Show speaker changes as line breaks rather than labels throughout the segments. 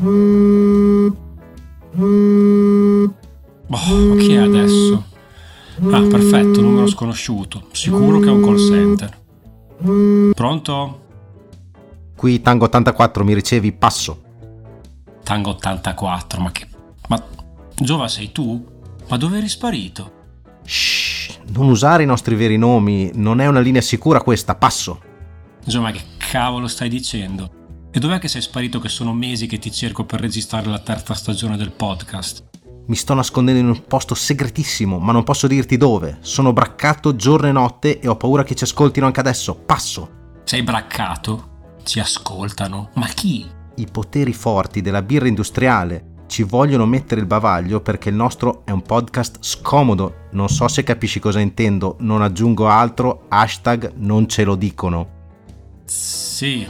Boh, chi è adesso? Ah, perfetto, numero sconosciuto. Sicuro che è un call center. Pronto?
Qui Tango 84, mi ricevi? Passo.
Tango 84, ma che... Ma... Giova sei tu? Ma dove eri sparito?
Shh, non usare i nostri veri nomi, non è una linea sicura questa, passo.
Giova, che cavolo stai dicendo? E dov'è che sei sparito che sono mesi che ti cerco per registrare la terza stagione del podcast?
Mi sto nascondendo in un posto segretissimo, ma non posso dirti dove. Sono braccato giorno e notte e ho paura che ci ascoltino anche adesso. Passo.
Sei braccato? Ci ascoltano? Ma chi?
I poteri forti della birra industriale ci vogliono mettere il bavaglio perché il nostro è un podcast scomodo. Non so se capisci cosa intendo, non aggiungo altro, hashtag non ce lo dicono.
Sì,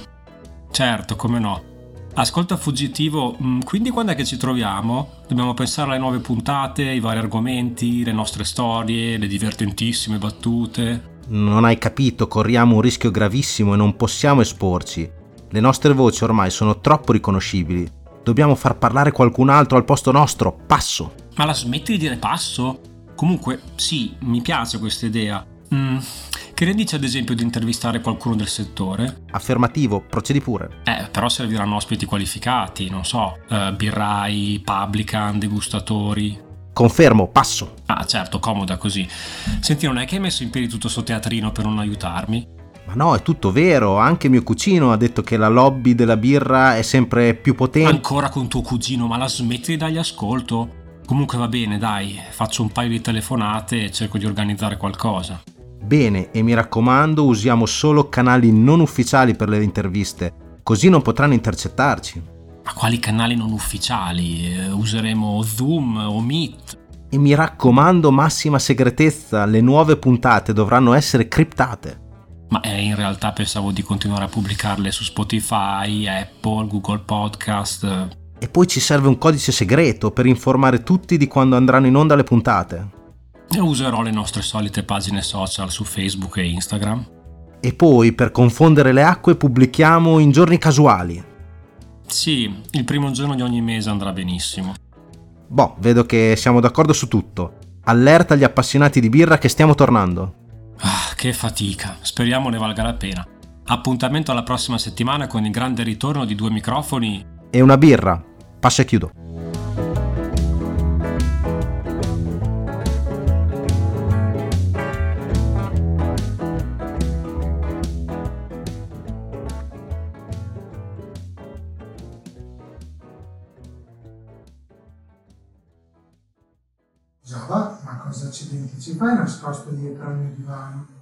certo, come no. Ascolta fuggitivo, mm, quindi quando è che ci troviamo? Dobbiamo pensare alle nuove puntate, ai vari argomenti, le nostre storie, le divertentissime battute.
Non hai capito, corriamo un rischio gravissimo e non possiamo esporci. Le nostre voci ormai sono troppo riconoscibili. Dobbiamo far parlare qualcun altro al posto nostro. Passo.
Ma la smetti di dire passo? Comunque, sì, mi piace questa idea. Mm, che ne dici ad esempio di intervistare qualcuno del settore?
Affermativo, procedi pure.
Eh, però serviranno ospiti qualificati, non so, eh, birrai, publican, degustatori.
Confermo, passo.
Ah, certo, comoda così. Senti, non è che hai messo in piedi tutto sto teatrino per non aiutarmi?
Ma no, è tutto vero. Anche mio cugino ha detto che la lobby della birra è sempre più potente.
Ancora con tuo cugino, ma la smetti di dargli ascolto? Comunque va bene, dai, faccio un paio di telefonate e cerco di organizzare qualcosa.
Bene, e mi raccomando, usiamo solo canali non ufficiali per le interviste, così non potranno intercettarci.
Ma quali canali non ufficiali? Eh, useremo Zoom o Meet?
E mi raccomando, massima segretezza, le nuove puntate dovranno essere criptate.
Ma eh, in realtà pensavo di continuare a pubblicarle su Spotify, Apple, Google Podcast.
E poi ci serve un codice segreto per informare tutti di quando andranno in onda le puntate.
E userò le nostre solite pagine social su Facebook e Instagram.
E poi, per confondere le acque, pubblichiamo in giorni casuali.
Sì, il primo giorno di ogni mese andrà benissimo.
Boh, vedo che siamo d'accordo su tutto. Allerta agli appassionati di birra che stiamo tornando.
Ah, che fatica. Speriamo ne valga la pena. Appuntamento alla prossima settimana con il grande ritorno di due microfoni.
E una birra. Passa e chiudo.
Giova, ma cosa accidenti ci fai nascosto dietro al mio divano?